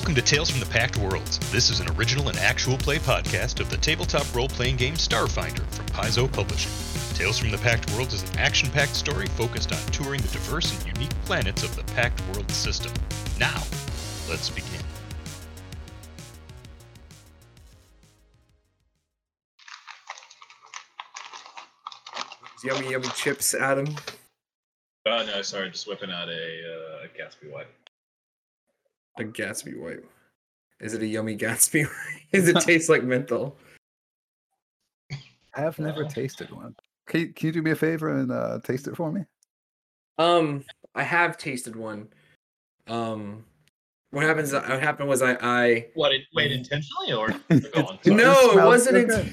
Welcome to Tales from the Pact Worlds. This is an original and actual play podcast of the tabletop role playing game Starfinder from Paizo Publishing. Tales from the Pact Worlds is an action packed story focused on touring the diverse and unique planets of the Pact World system. Now, let's begin. Yummy, yummy chips, Adam. Oh no, sorry, just whipping out a uh, Gatsby white. A Gatsby white. Is it a yummy Gatsby? Does it taste like menthol? I have never No. tasted one. Can you, can you do me a favor and uh, taste it for me? Um, I have tasted one. Um, what happens? What happened was I I What? It, wait, intentionally or? Go on. no, it wasn't. so int-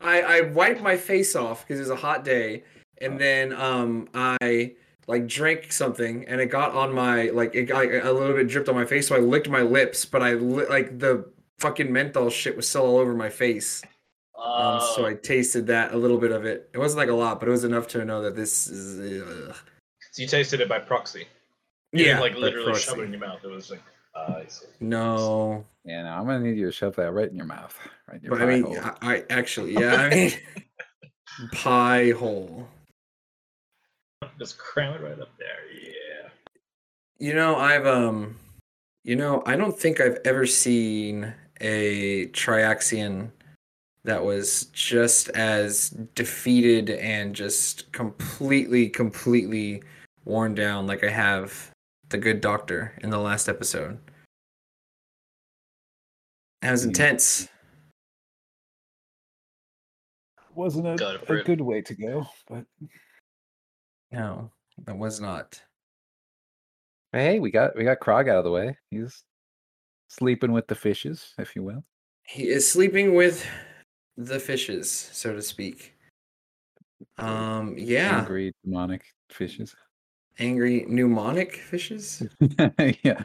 I I wiped my face off because it was a hot day, and then um I like drank something and it got on my like it got a little bit dripped on my face, so I licked my lips, but I li- like the fucking menthol shit was still all over my face. Um, so Oh, I tasted that a little bit of it. It wasn't like a lot, but it was enough to know that this is. Uh, so you tasted it by proxy. You didn't, like literally shove it in your mouth. It was like, uh, No, Yeah, no, I'm gonna need you to shove that right in your mouth, right in your but I mean, hole. I, I actually, yeah, I mean, pie hole. Just cram it right up there. Yeah. You know, I've um, you know, I don't think I've ever seen a Triaxian that was just as defeated and just completely, completely worn down like I have the good doctor in the last episode. That was Hmm. intense. Wasn't a, Got it for a good way to go, but No, that was not. hey, we got we got Krog out of the way. He's sleeping with the fishes, if you will. He is sleeping with the fishes, so to speak. Um, yeah, Angry demonic fishes. angry mnemonic fishes. yeah.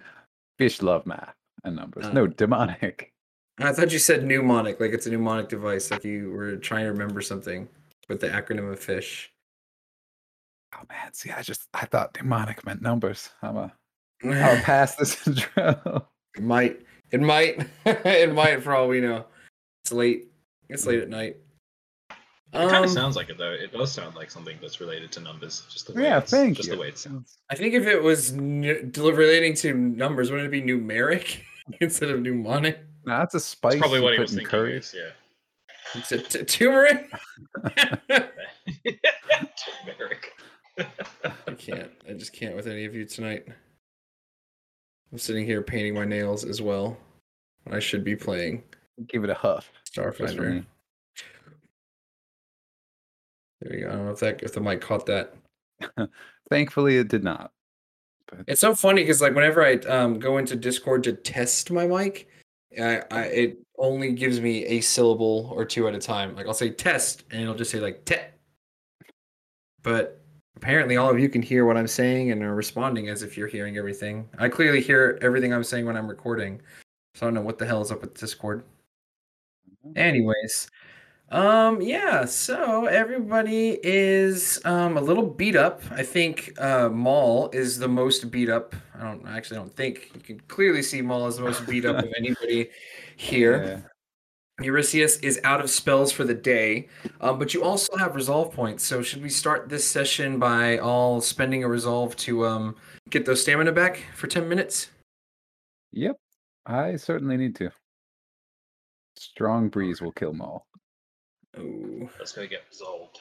Fish love math and numbers. no, Uh, demonic. I thought you said mnemonic, like it's a mnemonic device, like you were trying to remember something with the acronym of fish. Oh man, see, I just I thought demonic meant numbers. I'm a I'll pass this intro. It might, it might, it might. For all we know, it's late. It's late at night. It kind Um, of sounds like it though. It does sound like something that's related to numbers. Just the way yeah, it's, thank just you. the way it sounds. I think if it was n- relating to numbers, wouldn't it be numeric instead of mnemonic? Nah, that's a spice. That's probably you what he was in thinking. curry. Yes, yeah. It's a t- turmeric. Turmeric. I can't. I just can't with any of you tonight. I'm sitting here painting my nails as well. When I should be playing Give it a huff. just Starfinder. There we go. I don't know if that if the mic caught that. Thankfully, it did not. But It's so funny because like whenever I um go into Discord to test my mic, I, I it only gives me a syllable or two at a time. Like I'll say test and it'll just say like te. But apparently all of you can hear what I'm saying and are responding as if you're hearing everything. I clearly hear everything I'm saying when I'm recording. So I don't know what the hell is up with Discord. Anyways, um, yeah, so everybody is um a little beat up. I think uh Maul is the most beat up. I don't I actually don't think you can clearly see Maul is the most beat up of anybody here. Eurystheus is out of spells for the day, um, but you also have resolve points. So should we start this session by all spending a resolve to um get those stamina back for ten minutes? Yep, I certainly need to. Strong breeze will kill Maul. Oh, Let's go get resolved.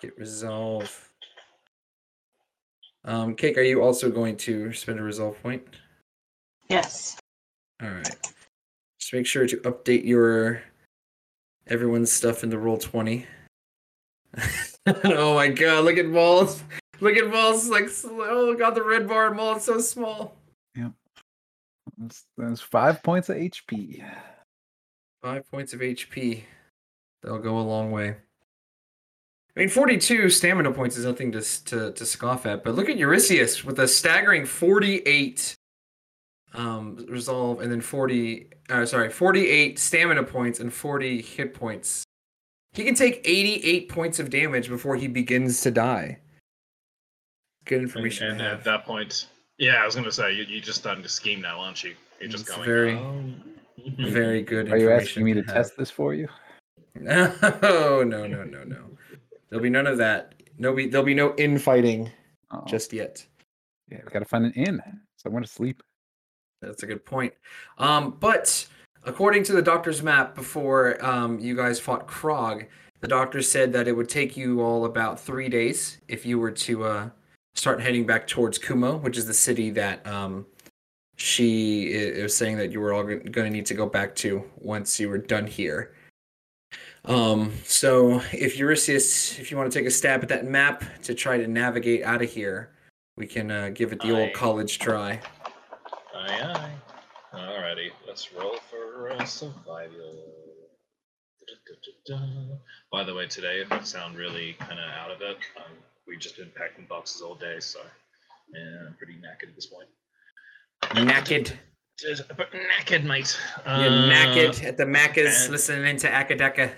get resolve. Um, Cake, are you also going to spend a resolve point? Yes. All right. Just make sure to update your everyone's stuff into roll twenty. oh my god! Look at balls. Look at balls. Like oh god, the red bar and Maul is so small. That's, that's five points of HP. Five points of HP. They'll go a long way. I mean, 42 stamina points is nothing to, to, to scoff at, but look at Eurystheus with a staggering 48 um, resolve and then 40, uh, sorry, 48 stamina points and 40 hit points. He can take 88 points of damage before he begins to die. Good information and to at that point, Yeah, I was gonna say you, you're just starting to scheme now, aren't you? You're just It's going. very- "Oh." Very good. Are you asking me to have. test this for you? No, no, no, no, no. There'll be none of that. No, be there'll be no infighting Oh, just yet. yeah, we gotta find an inn somewhere to sleep. That's a good point. Um, but according to the doctor's map, before um, you guys fought Krog, the doctor said that it would take you all about three days if you were to uh, start heading back towards Kumo, which is the city that um, she i- was saying that you were all going to need to go back to once you were done here. Um, so if Eurystheus, if you want to take a stab at that map to try to navigate out of here, we can uh, give it the Aye. old college try. Aye, aye. Alrighty, let's roll for uh, survival. Da-da-da-da-da. By the way, today if I sound really kind of out of it, um, we've just been packing boxes all day, so yeah, I'm pretty knackered at this point. Knackered. But knackered, mate. You're Uh, knackered at the Macca's listening to Akadeka.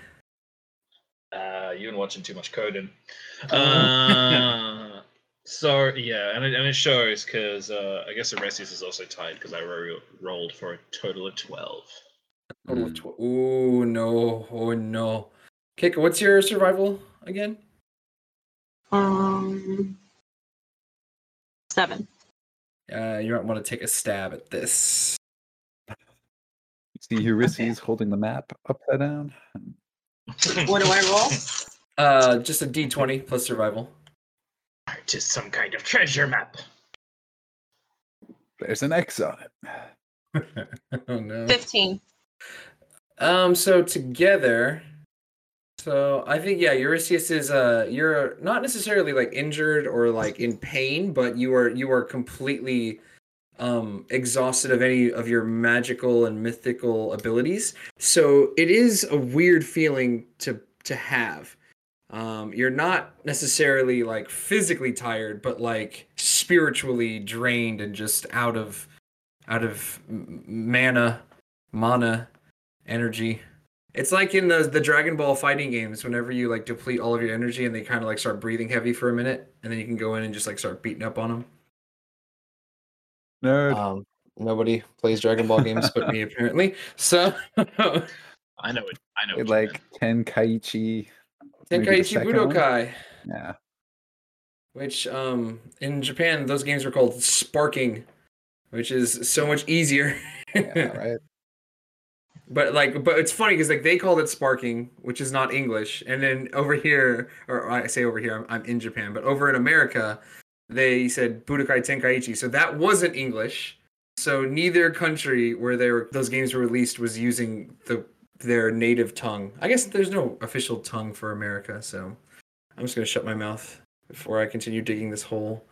Uh, you've been watching too much coding. Uh, so yeah, and it, and it shows because uh, I guess Aresius is also tied because I ro- rolled for a total of twelve. Total of Mm. tw- Ooh, no. Oh, no. Keika, what's your survival again? Um, seven. Uh, you might want to take a stab at this. You see Eurystheus holding the map upside down. What do I roll? Uh, just a d20 plus survival. Just some kind of treasure map. There's an X on it. oh, no. Fifteen. Um, so together, so I think yeah, Eurystheus is uh, you're not necessarily like injured or like in pain, but you are you are completely um exhausted of any of your magical and mythical abilities. So it is a weird feeling to to have. Um, you're not necessarily like physically tired, but like spiritually drained and just out of out of mana, mana, energy. It's like in the the Dragon Ball fighting games. Whenever you like deplete all of your energy and they kind of like start breathing heavy for a minute, and then you can go in and just like start beating up on them. Nerd. Um, nobody plays Dragon Ball games but me apparently. So I know it. I know. It like meant. Tenkaichi. Tenkaichi second one? Budokai, Yeah. which um in Japan those games were called sparking, which is so much easier. Yeah, right. But like, but it's funny because like they called it sparking, which is not English, and then over here, or I say over here, I'm, I'm in Japan, but over in America, they said Budokai Tenkaichi, so that wasn't English. So neither country where they were those games were released was using the their native tongue. I guess there's no official tongue for America, so I'm just gonna shut my mouth before I continue digging this hole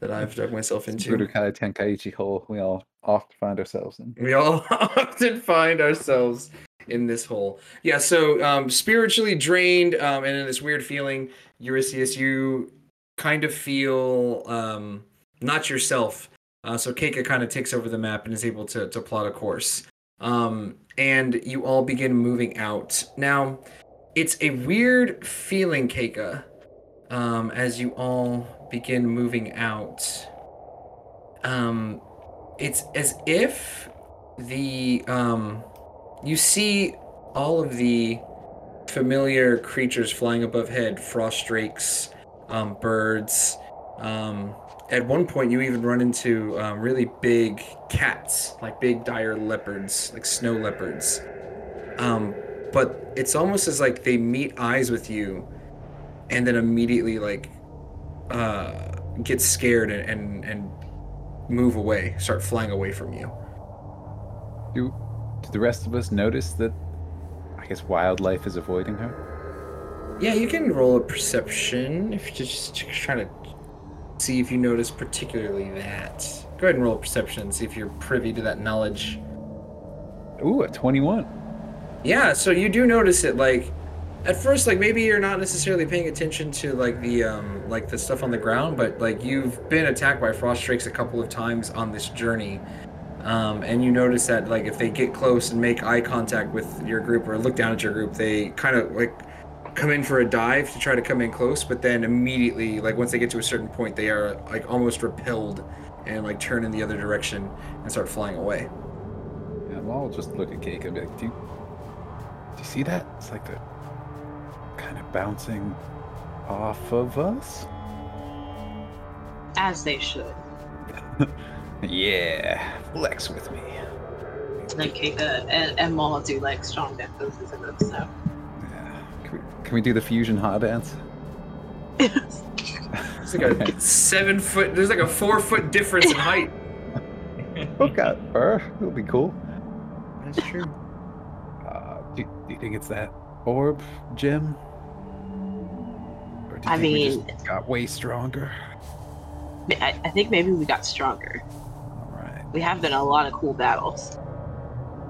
that I've dug myself into. Budokai Tenkaichi hole we all often find ourselves in. We all often find ourselves in this hole. Yeah, so um, spiritually drained um, and in this weird feeling, Eurystheus, you kind of feel um, not yourself. Uh, so Keika kind of takes over the map and is able to, to plot a course. Um, and you all begin moving out. Now, it's a weird feeling, Keika, um, as you all begin moving out. Um, it's as if the um you see all of the familiar creatures flying above head frost drakes um birds um at one point you even run into um, really big cats like big dire leopards like snow leopards um but it's almost as like they meet eyes with you and then immediately like uh get scared and and, and move away, start flying away from you. Do, do the rest of us notice that, I guess, wildlife is avoiding her? Yeah, you can roll a perception if you're just trying to see if you notice particularly that. Go ahead and roll a perception and see if you're privy to that knowledge. Ooh, a 21. Yeah, so you do notice it like at first like maybe you're not necessarily paying attention to like the um like the stuff on the ground, but like you've been attacked by frost drakes a couple of times on this journey. Um, and you notice that like if they get close and make eye contact with your group or look down at your group, they kind of like come in for a dive to try to come in close, but then immediately like once they get to a certain point, they are like almost repelled and like turn in the other direction and start flying away. Yeah, well, I'll just look at Cake and be like, do you, do you see that? It's like the kind of bouncing off of us. As they should. Yeah, flex with me. And then Keika and, and Maul do like strong death poses and stuff. So. Yeah. Can we, do the fusion hot dance? It's like a seven foot. There's like a four foot difference in height. Look at her. It'll be cool. That's true. Uh, do, do you think it's that orb, Jim? Or do you I think we mean- just got way stronger. I, I think maybe we got stronger. All right. We have been a lot of cool battles.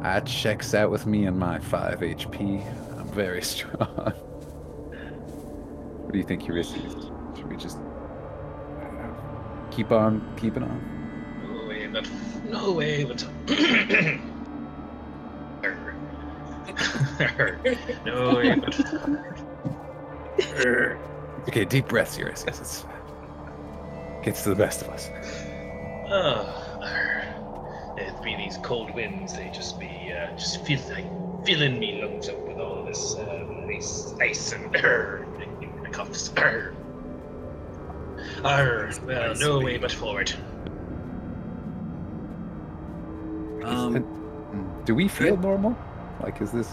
That checks out with me and my 5 HP. I'm very strong. What do you think, Ulysses? Should we just uh, keep on keeping on? No way, but no way, but. no way, but. Okay, deep breaths, Ulysses. It's, gets to the best of us. Oh, it'd be these cold winds. They just be uh, just feel like filling me lungs up with all this uh, nice ice and the. Arr. Arr. Well, no way but forward. Um, Do we feel normal? Like, is this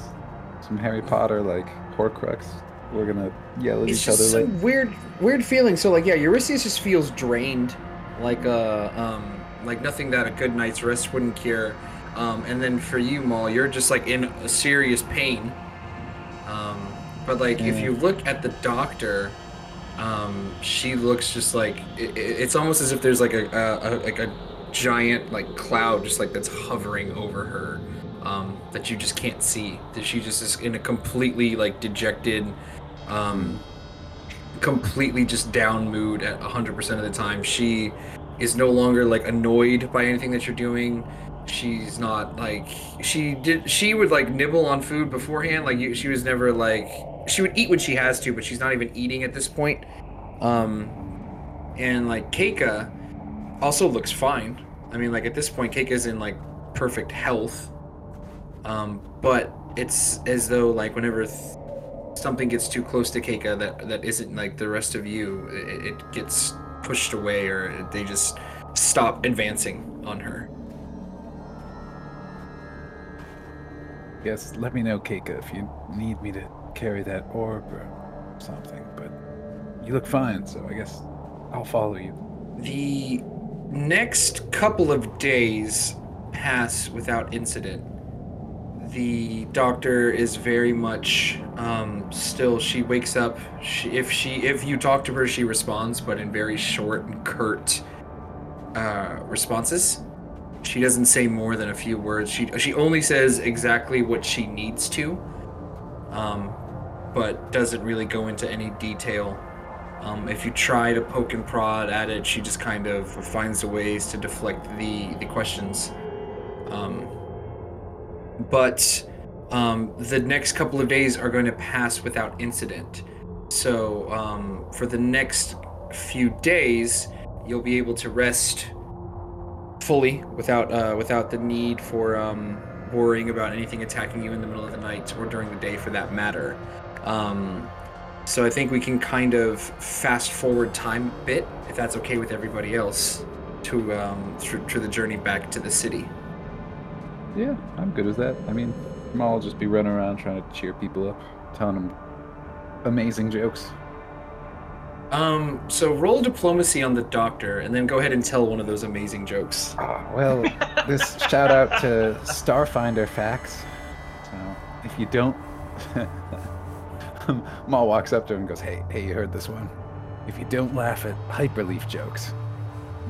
some Harry Potter, like, Horcrux? We're gonna yell at it's each just other some like. weird, weird feeling. So like, yeah, Eurystheus just feels drained, like uh, um, like nothing that a good night's rest wouldn't cure. Um, and then for you, Maul, you're just like in a serious pain. But like, if you look at the doctor, um, she looks just like it, it- it's almost as if there's like a, a, a like a giant like cloud just like that's hovering over her um, that you just can't see. That she just is in a completely like dejected um, completely just down mood at 100% of the time. She is no longer like annoyed by anything that you're doing. She's not like she did she would like nibble on food beforehand. Like you, she was never like she would eat when she has to but she's not even eating at this point. Um and like keika also looks fine. I mean like at this point keika's in like perfect health. Um but it's as though like whenever th- something gets too close to keika that that isn't like the rest of you it, it gets pushed away or they just stop advancing on her. Yes, let me know, Keika, if you need me to carry that orb or something. But you look fine, so I guess I'll follow you. The next couple of days pass without incident. The doctor is very much um, still. She wakes up. She, if she, if you talk to her, she responds, but in very short and curt uh, responses. She doesn't say more than a few words. She she only says exactly what she needs to, um, but doesn't really go into any detail. Um, if you try to poke and prod at it, she just kind of finds the ways to deflect the the questions. Um, but um, the next couple of days are going to pass without incident. So um, for the next few days, you'll be able to rest fully without uh, without the need for um, worrying about anything attacking you in the middle of the night or during the day, for that matter. Um, so I think we can kind of fast forward time a bit, if that's okay with everybody else, to um, through, through the journey back to the city. Yeah, I'm good with that. I mean, I'll just be running around trying to cheer people up, telling them amazing jokes. Um, so roll diplomacy on the doctor, and then go ahead and tell one of those amazing jokes. Ah, well, this shout out to Starfinder Facts. So if you don't, Maul walks up to him and goes, "Hey, hey, you heard this one? If you don't laugh at hyperleaf jokes,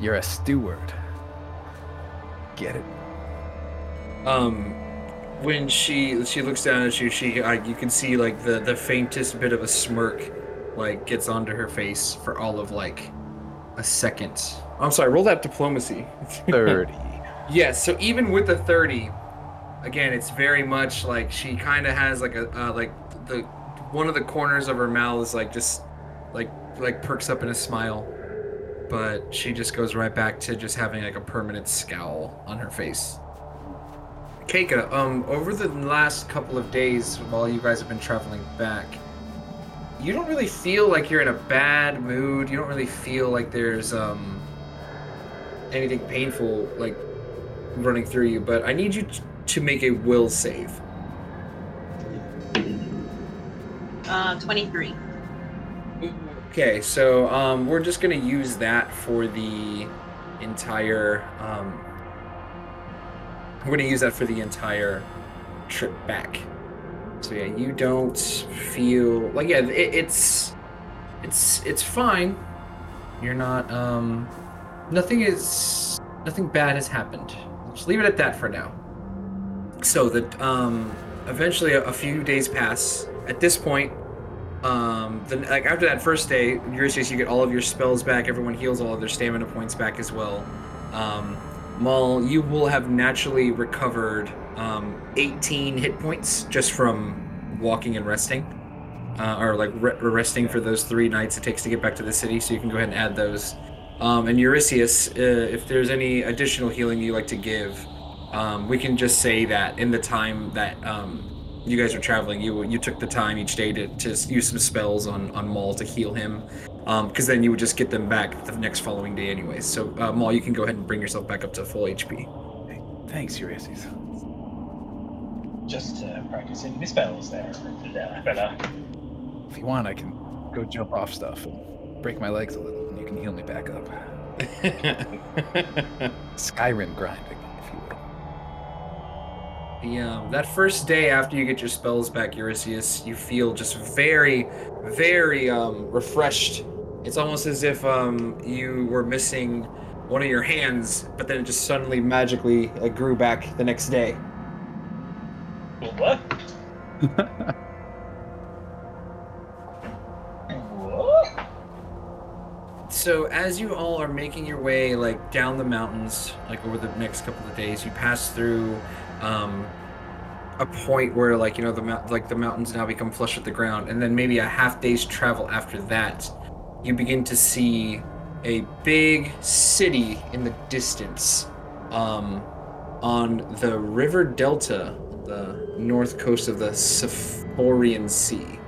you're a steward. Get it? Um, when she she looks down at you, she uh, you can see like the the faintest bit of a smirk, like gets onto her face for all of like a second. I'm sorry. Roll that diplomacy. Thirty. Yes, so even with the 30, again, it's very much like she kind of has like a uh, like the one of the corners of her mouth is like just like like perks up in a smile. but she just goes right back to just having like a permanent scowl on her face. Keika, um, over the last couple of days while you guys have been traveling back, you don't really feel like you're in a bad mood. You don't really feel like there's um anything painful like running through you, but I need you t- to make a will save. Uh, 23. Okay, so um, we're just gonna use that for the entire. Um, we're gonna use that for the entire trip back. So yeah, you don't feel like yeah, it, it's it's it's fine. You're not um, nothing is nothing bad has happened. Just leave it at that for now. So that um, eventually a, a few days pass. At this point, um, then like after that first day, Eurystheus, you get all of your spells back. Everyone heals all of their stamina points back as well. Um, Maul, you will have naturally recovered um, 18 hit points just from walking and resting, uh, or like re- resting for those three nights it takes to get back to the city. So you can go ahead and add those. Um, and Eurystheus, uh, if there's any additional healing you like to give, um, we can just say that in the time that um, you guys were traveling, you you took the time each day to, to use some spells on on Maul to heal him, because then you would just get them back the next following day anyways. So uh, Maul, you can go ahead and bring yourself back up to full HP. Hey, thanks, Ulysses. Just uh, practicing my spells there, uh. If you want, I can go jump off stuff and break my legs a little, and you can heal me back up. Skyrim grinding, if you will. The um, that first day after you get your spells back, Eurystheus, you feel just very, very um, refreshed. It's almost as if um, you were missing one of your hands, but then it just suddenly magically uh, grew back the next day. What? what? So as you all are making your way like down the mountains, like over the next couple of days, you pass through um, a point where like you know the like the mountains now become flush with the ground, and then maybe a half day's travel after that, you begin to see a big city in the distance, um, on the river delta, the north coast of the Sephorian Sea.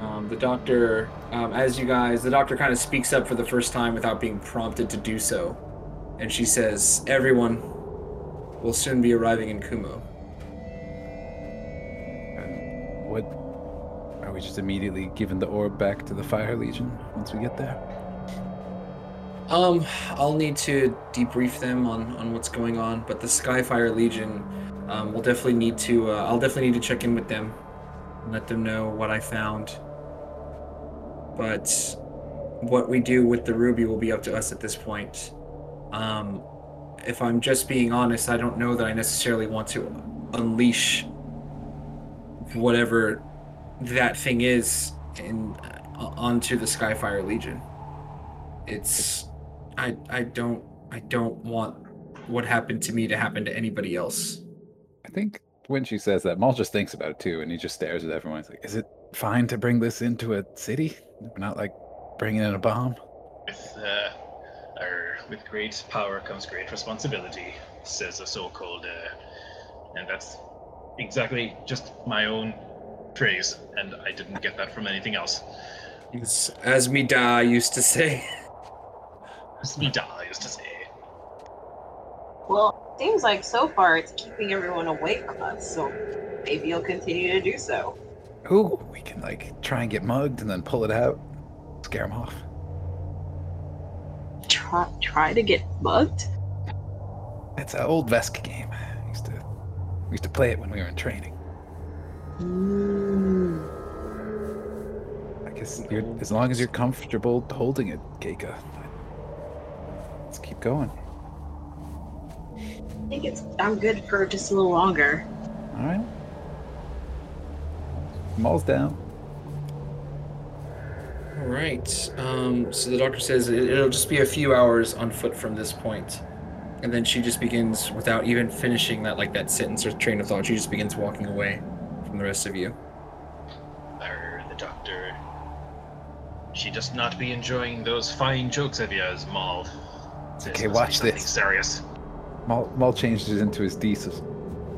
Um, the doctor, um, as you guys, the doctor kind of speaks up for the first time without being prompted to do so. And she says, Everyone will soon be arriving in Kumo. And what? Are we just immediately giving the orb back to the Fire Legion once we get there? Um, I'll need to debrief them on, on what's going on, but the Skyfire Legion um, will definitely need to, uh, I'll definitely need to check in with them and let them know what I found. But what we do with the ruby will be up to us at this point. Um, if I'm just being honest, I don't know that I necessarily want to unleash whatever that thing is in uh, onto the Skyfire Legion. It's I I don't I don't want what happened to me to happen to anybody else. I think when she says that, Maul just thinks about it too, and he just stares at everyone. He's like, "Is it fine to bring this into a city? We're not like bringing in a bomb." With uh, or with great power comes great responsibility, says the so-called, uh, and that's exactly just my own phrase, and I didn't get that from anything else. It's, as Mida used to say. As me da used to say. Well, seems like so far it's keeping everyone away from us, so maybe you'll continue to do so. Ooh, we can like try and get mugged and then pull it out, scare them off. Try, try to get mugged? It's an old Vesk game. We used to we used to play it when we were in training. Mm. I guess you're, as long as you're comfortable holding it, Keika. Let's keep going. I think it's. I'm good for just a little longer. All right. Maul's down. All right. Um, so the doctor says it, it'll just be a few hours on foot from this point, and then she just begins without even finishing that like that sentence or train of thought. She just begins walking away from the rest of you. Or the doctor she just not be enjoying those fine jokes of yours, Maul? This Okay, must watch this. Serious. Maul, Maul changes into his D,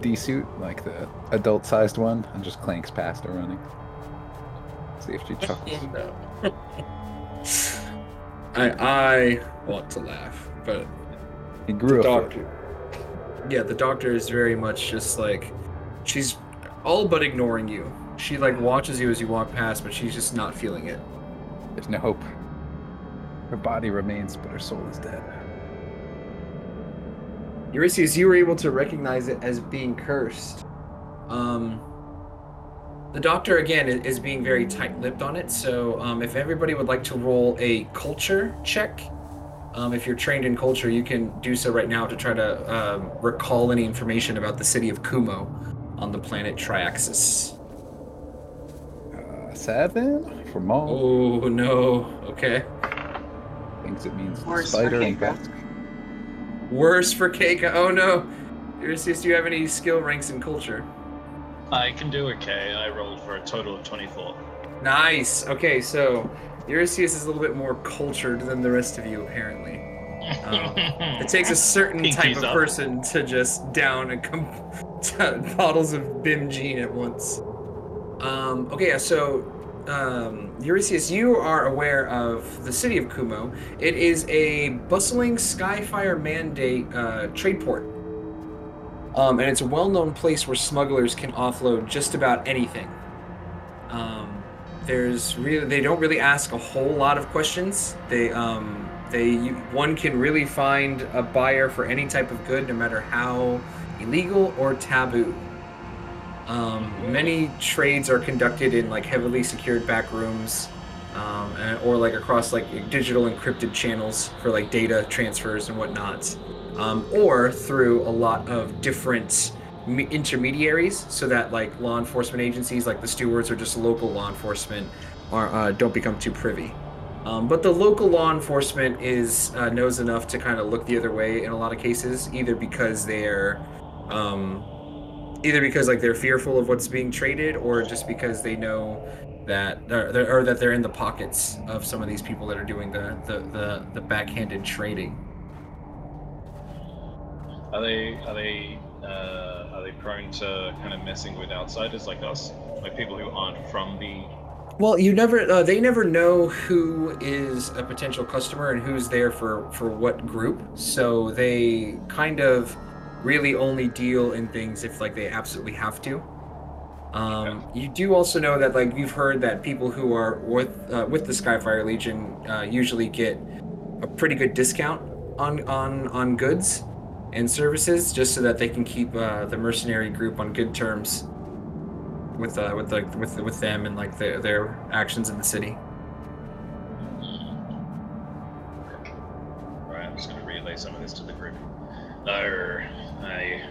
D suit, like the adult sized one, and just clanks past her running. See if she chuckles. no. I I want to laugh, but He grew the up. doctor. Yeah, the doctor is very much just like she's all but ignoring you. She like watches you as you walk past, but she's just not feeling it. There's no hope. Her body remains, but her soul is dead. Eurystheus, you were able to recognize it as being cursed. Um, the doctor again is being very tight-lipped on it. So, um, if everybody would like to roll a culture check, um, if you're trained in culture, you can do so right now to try to um, recall any information about the city of Kumo on the planet Triaxis. Uh, seven for Maul. Oh no! Okay, Thinks it means Worse spider and Keiko. Vesk. worse for Keika. Oh no! Eurystheus, do you have any skill ranks in culture? I can do okay. I rolled for a total of 24. Nice. Okay, so Eurystheus is a little bit more cultured than the rest of you, apparently. Um, It takes a certain type of up. person to just down a com- bottles of Bimgene at once. Um, okay, so um, Eurystheus, you are aware of the city of Kumo. It is a bustling Skyfire mandate uh, trade port. Um, and it's a well-known place where smugglers can offload just about anything. Um, there's really they don't really ask a whole lot of questions. They um, they one can really find a buyer for any type of good, no matter how illegal or taboo. Um, many trades are conducted in like heavily secured back rooms, um, and, or like across like digital encrypted channels for like data transfers and whatnot, um, or through a lot of different intermediaries, so that like law enforcement agencies like the stewards or just local law enforcement are uh, don't become too privy. Um, but the local law enforcement is uh, knows enough to kind of look the other way in a lot of cases, either because they're um, either because like they're fearful of what's being traded, or just because they know that they're- or that they're in the pockets of some of these people that are doing the the the, the backhanded trading. Are they are they uh, are they prone to kind of messing with outsiders like us, like people who aren't from the? Well, you never uh, they never know who is a potential customer and who's there for for what group. So they kind of really only deal in things if like they absolutely have to. Um, you do also know that like you've heard that people who are with uh, with the Skyfire Legion uh, usually get a pretty good discount on on on goods and services just so that they can keep uh, the mercenary group on good terms with uh, with like with with them and like their their actions in the city. Alright, I'm just gonna relay some of this to the group. Arr, I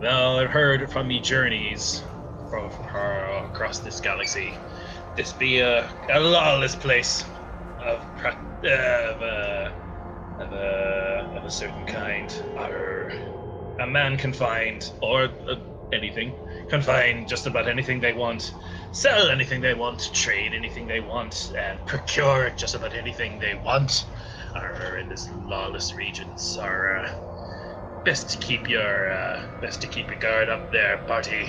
well, I've heard from me journeys from uh, across this galaxy. This be a, a lawless place of of uh, of a of a certain kind. Arr, a man can find or uh, anything can find just about anything they want, sell anything they want, trade anything they want, and procure just about anything they want. Are in this lawless regions are uh, best to keep your uh, best to keep your guard up there, party.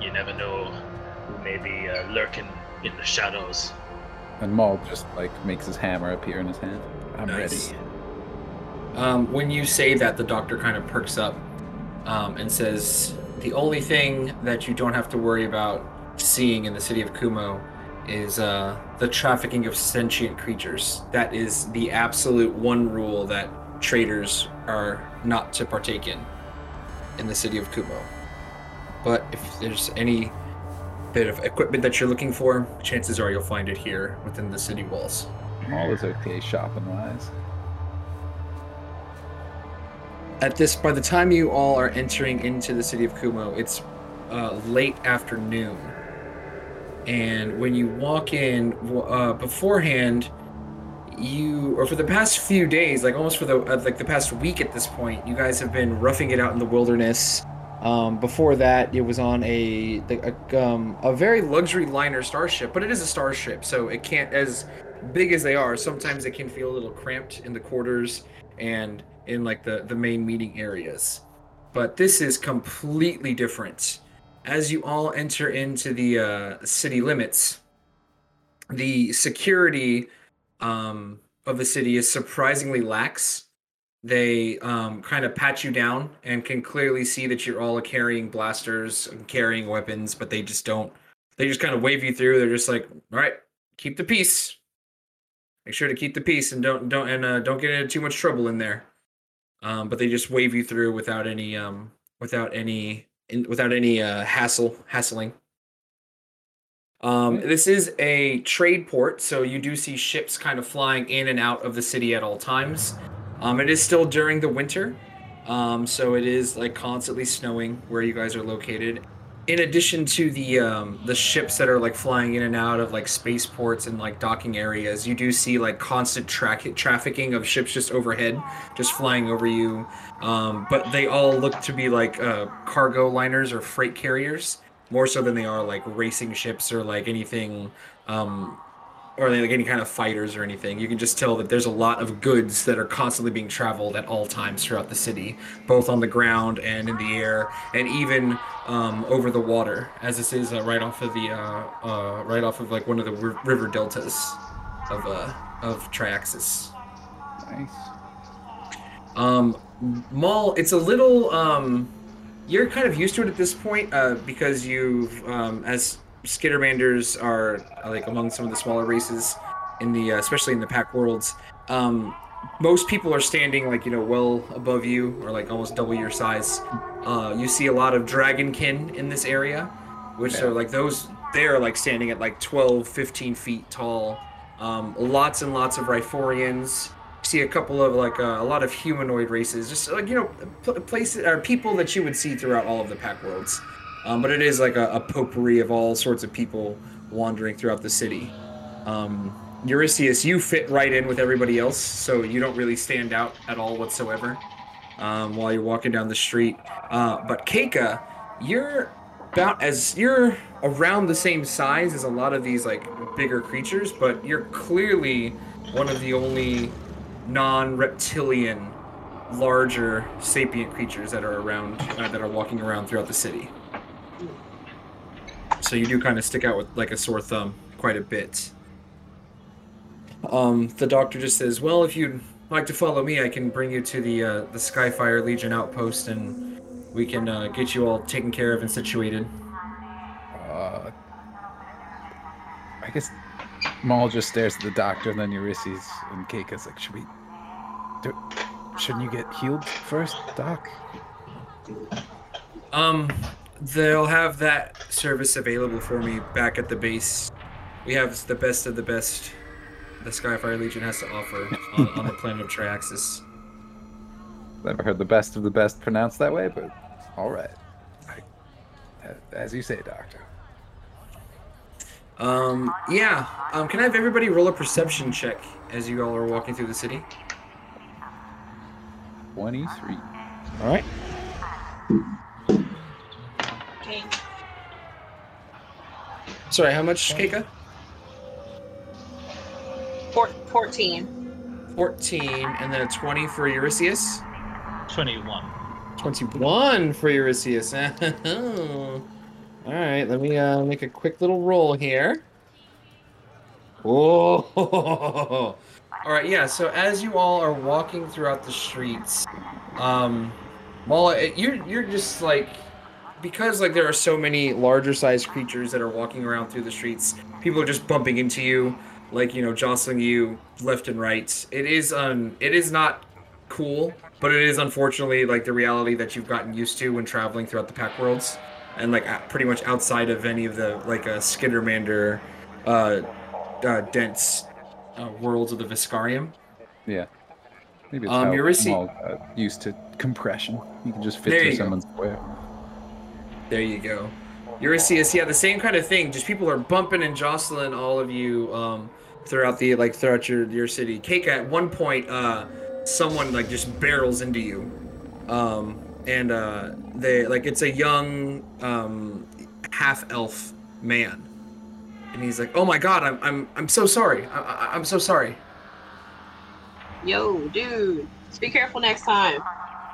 You never know who may be uh, lurking in the shadows. And Maul just like makes his hammer appear in his hand. I'm Nice. ready. Um, when you say that, the doctor kind of perks up um, and says, "The only thing that you don't have to worry about seeing in the city of Kumo is uh, the trafficking of sentient creatures. That is the absolute one rule that traders are not to partake in in the city of Kumo. But if there's any bit of equipment that you're looking for, chances are you'll find it here within the city walls." All is okay shopping wise. At this by the time you all are entering into the city of kumo it's uh, late afternoon. And when you walk in uh, beforehand you or for the past few days like almost for the uh, like the past week at this point you guys have been roughing it out in the wilderness. Um, before that it was on a, a um, a very luxury liner starship but it is a starship so it can't as big as they are, sometimes it can feel a little cramped in the quarters. And in like the the main meeting areas. But this is completely different. As you all enter into the uh, city limits, the security um, of the city is surprisingly lax. They um, kind of pat you down and can clearly see that you're all carrying blasters and carrying weapons, but they just don't. They just kind of wave you through. They're just like, "All right, keep the peace. Make sure to keep the peace and don't don't and uh, don't get into too much trouble in there." Um, but they just wave you through without any um, without any in, without any uh, hassle hassling. Um, this is a trade port, so you do see ships kind of flying in and out of the city at all times. Um, it is still during the winter, um, so it is like constantly snowing where you guys are located. In addition to the um, the ships that are like flying in and out of like spaceports and like docking areas, you do see like constant tra- trafficking of ships just overhead, just flying over you. Um, but they all look to be like uh, cargo liners or freight carriers more so than they are like racing ships or like anything um or like any kind of fighters or anything you can just tell that there's a lot of goods that are constantly being traveled at all times throughout the city both on the ground and in the air and even um, over the water as this is uh, right off of the uh, uh, right off of like one of the river deltas of uh of triaxis Nice. um, Maul, it's a little um, you're kind of used to it at this point uh, because you've um, as Skittermanders are like among some of the smaller races in the uh, especially in the Pact Worlds. Um, most people are standing like you know well above you or like almost double your size. Uh, you see a lot of dragonkin in this area, which Yeah. are like those they're like standing at like 12, 15 feet tall. Um, lots and lots of Ryphorians. See a couple of like uh, a lot of humanoid races, just like you know, pl- places or people that you would see throughout all of the Pact Worlds. Um, but it is like a, a potpourri of all sorts of people wandering throughout the city. Um, Eurystheus, you fit right in with everybody else, so you don't really stand out at all whatsoever um, while you're walking down the street. Uh, but Keika, you're about as you're around the same size as a lot of these like bigger creatures, but you're clearly one of the only non-reptilian, larger sapient creatures that are around uh, that are walking around throughout the city. So you do kind of stick out with like a sore thumb quite a bit. Um, the doctor just says, "Well, if you'd like to follow me, I can bring you to the uh, the Skyfire Legion outpost, and we can uh, get you all taken care of and situated." Uh, I guess Maul just stares at the doctor, and then Ulysses and Keika's like, "Should we? Do, shouldn't you get healed first, Doc?" Um, they'll have that service available for me back at the base. We have the best of the best the Skyfire Legion has to offer on, on the planet of Triaxis. Never heard the best of the best pronounced that way, but all right. I, a- as you say, Doctor. Um, yeah. Um, can I have everybody roll a perception check as you all are walking through the city? Twenty-three. All right. Okay. Sorry, how much, Keika? Four, 14. 14, and then a 20 for Eurystheus. 21. 21 for Eurystheus. All right, let me uh, make a quick little roll here. Whoa! All right, yeah. So as you all are walking throughout the streets, um, Mala, you're you're just like because like there are so many larger sized creatures that are walking around through the streets. People are just bumping into you, like you know, jostling you left and right. It is um, it is not cool, but it is unfortunately like the reality that you've gotten used to when traveling throughout the Pact Worlds, and like pretty much outside of any of the like a Skittermander, uh, uh, dense uh, worlds of the Veskarium. Yeah. Maybe it's Um, how Eurystheus- Maul uh, used to compression. You can just fit There through someone's square. There you go. Eurystheus, yeah, the same kind of thing. Just people are bumping and jostling all of you um, throughout the like throughout your your city. Keika, at one point, uh, someone like just barrels into you, um, and uh, they like it's a young um, half elf man, and he's like, "Oh my God, I'm I'm I'm so sorry. I, I, I'm so sorry." Yo, dude, be careful next time.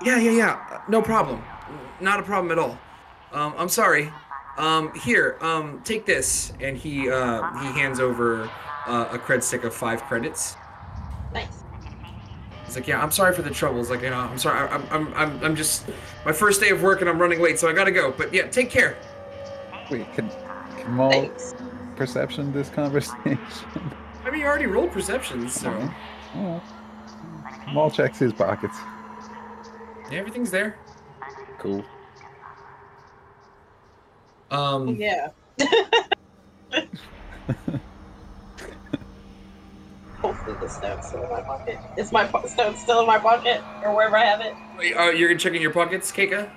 Yeah, yeah, yeah. No problem. Not a problem at all. Um, I'm sorry. Um, here, um, take this, and he uh, he hands over uh, a cred stick of five credits. Nice. He's like, yeah, I'm sorry for the troubles. Like, you know, I'm sorry. I'm, I'm, I'm, I'm just my first day of work, and I'm running late, so I gotta go. But yeah, take care. Wait, can, can Maul Thanks. perception this conversation? I mean, you already rolled perceptions, so Oh. Maul checks his pockets. yeah, everything's there. Cool. Um, Yeah. Hopefully the stone's still in my pocket. Is my po- stone still in my pocket or wherever I have it? wait, uh, you're checking your pockets, Keika.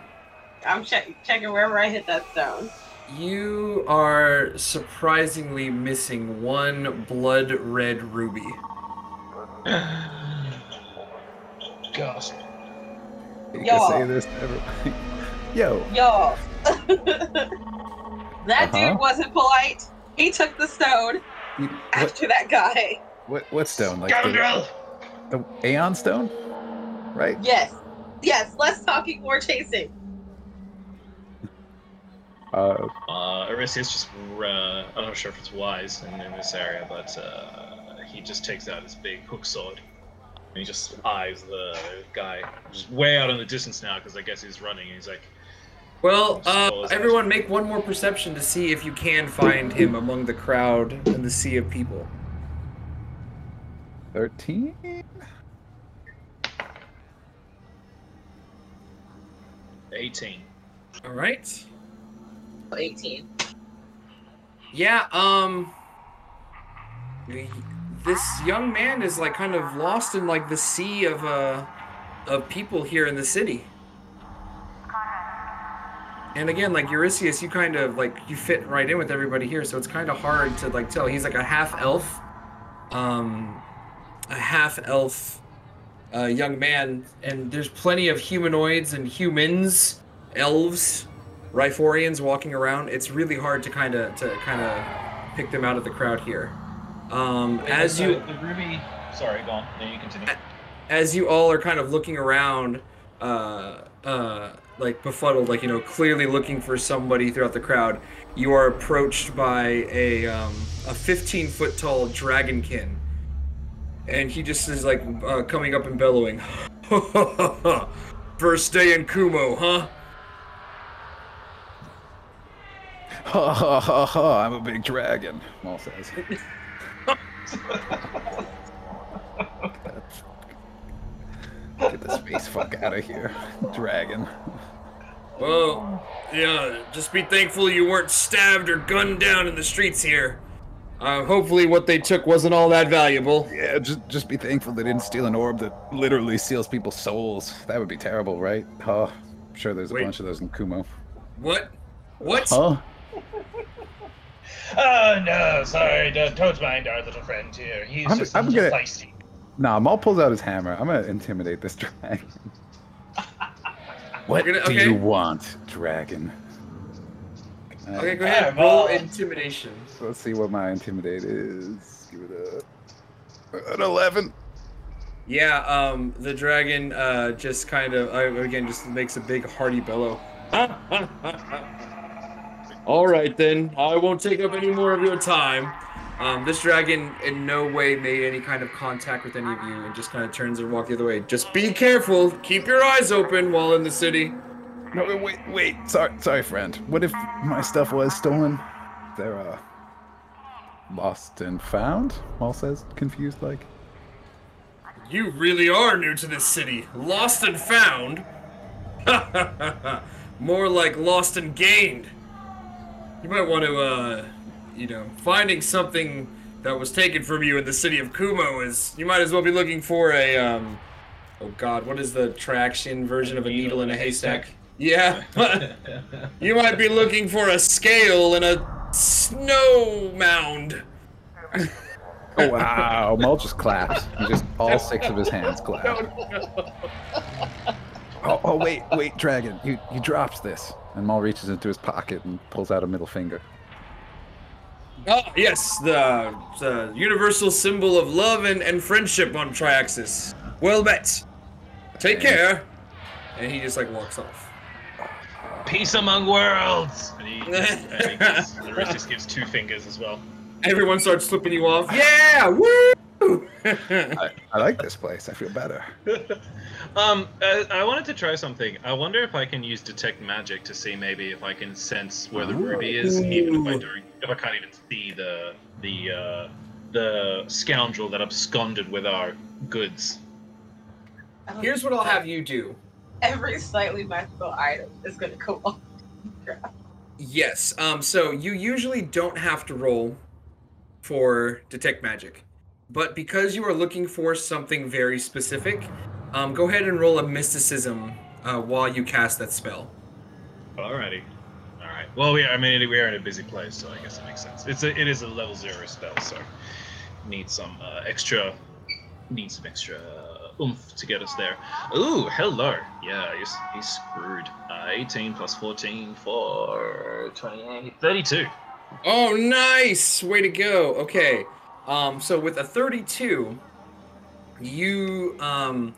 I'm check- checking wherever I hit that stone. You are surprisingly missing one blood red ruby. Gosh. You Yo. can say this to everybody. Yo, Yo. that Uh-huh. dude wasn't polite. He took the stone you, what, after that guy. what what stone? Like the, Scoundrel! the Aeon stone? Right? Yes. Yes, less talking, more chasing. Uh, Uh, Arisius just, uh, I'm not sure if it's wise in, in this area, but uh, he just takes out his big hook sword. And he just eyes the guy, just way out in the distance now, because I guess he's running. And he's like, Well, uh, everyone make one more perception to see if you can find him among the crowd and the sea of people. 13? "18." All right. 18. Yeah, um this young man is like kind of lost in like the sea of uh of people here in the city. And again, like Eurystheus, you kind of like you fit right in with everybody here, so it's kind of hard to like tell. He's like a half elf, um, a half elf uh, young man, and there's plenty of humanoids and humans, elves, Ryphorians walking around. It's really hard to kind of to kind of pick them out of the crowd here. Um, as So you the ruby. Sorry, go on. No, you continue. as you all are kind of looking around, uh, uh, like befuddled, like you know, clearly looking for somebody throughout the crowd, you are approached by a um, a 15 foot tall dragonkin, and he just is like uh, coming up and bellowing, "First day in Kumo, huh?" Ha ha ha ha, I'm a big dragon, Maul says. Get the space fuck out of here. Dragon. Well, yeah, just be thankful you weren't stabbed or gunned down in the streets here. Uh, hopefully, what they took wasn't all that valuable. Yeah, just just be thankful they didn't steal an orb that literally seals people's souls. That would be terrible, right? Huh. I'm sure there's a Wait. bunch of those in Kumo. What? What? Huh? Oh no, sorry, don't, don't mind our little friend here. He's I'm- just I'm a little gonna- feisty. Nah, Maul pulls out his hammer. I'm gonna intimidate this dragon. what gonna- do okay. you want, dragon? Okay, go ahead. Alright, Roll well- intimidation. so let's see what my intimidate is. Give it a an eleven. Yeah, um, the dragon uh, just kind of uh, again just makes a big hearty bellow. All right then, I won't take up any more of your time. Um, this dragon in no way made any kind of contact with any of you, and just kind of turns and walks the other way. Just be careful. Keep your eyes open while in the city. No, wait, wait, wait. Sorry, sorry, friend. What if my stuff was stolen? They're uh lost and found. Maul says, confused like. You really are new to this city. Lost and found? More like lost and gained. You might want to, uh, you know, finding something that was taken from you in the city of Kumo is. You might as well be looking for a, um. Oh god, what is the traction version of a needle in a haystack? Yeah. you might be looking for a scale in a snow mound. Oh wow! Maul just claps. He just all six of his hands clap. Oh, oh wait, wait, dragon! you he drops this, and Maul reaches into his pocket and pulls out a middle finger. Oh yes, the, the universal symbol of love and, and friendship on Triaxus. Well met. Take care. And he just like walks off. Peace among worlds. And he, and he gives, the rest just gives two fingers as well. Everyone starts flipping you off. Yeah, woo! I, I like this place. I feel better. Um, uh, I wanted to try something. I wonder if I can use detect magic to see maybe if I can sense where the ruby is, even if I Ooh. don't, if I can't even see the the uh, the scoundrel that absconded with our goods. Here's what I'll have you do. Every slightly magical item is gonna go off. Yes. Um. So you usually don't have to roll for detect magic, but because you are looking for something very specific, um, go ahead and roll a mysticism uh, while you cast that spell. Alrighty. All right. Well, we I mean we are in a busy place, so I guess it makes sense. It's a it is a level zero spell, so need some uh, extra need some extra oomph to get us there. Ooh, hello. Yeah, he's, he's screwed. Uh, 18 plus 14 for 28, 32. Oh, nice! Way to go. Okay. Um, so with a 32, you um,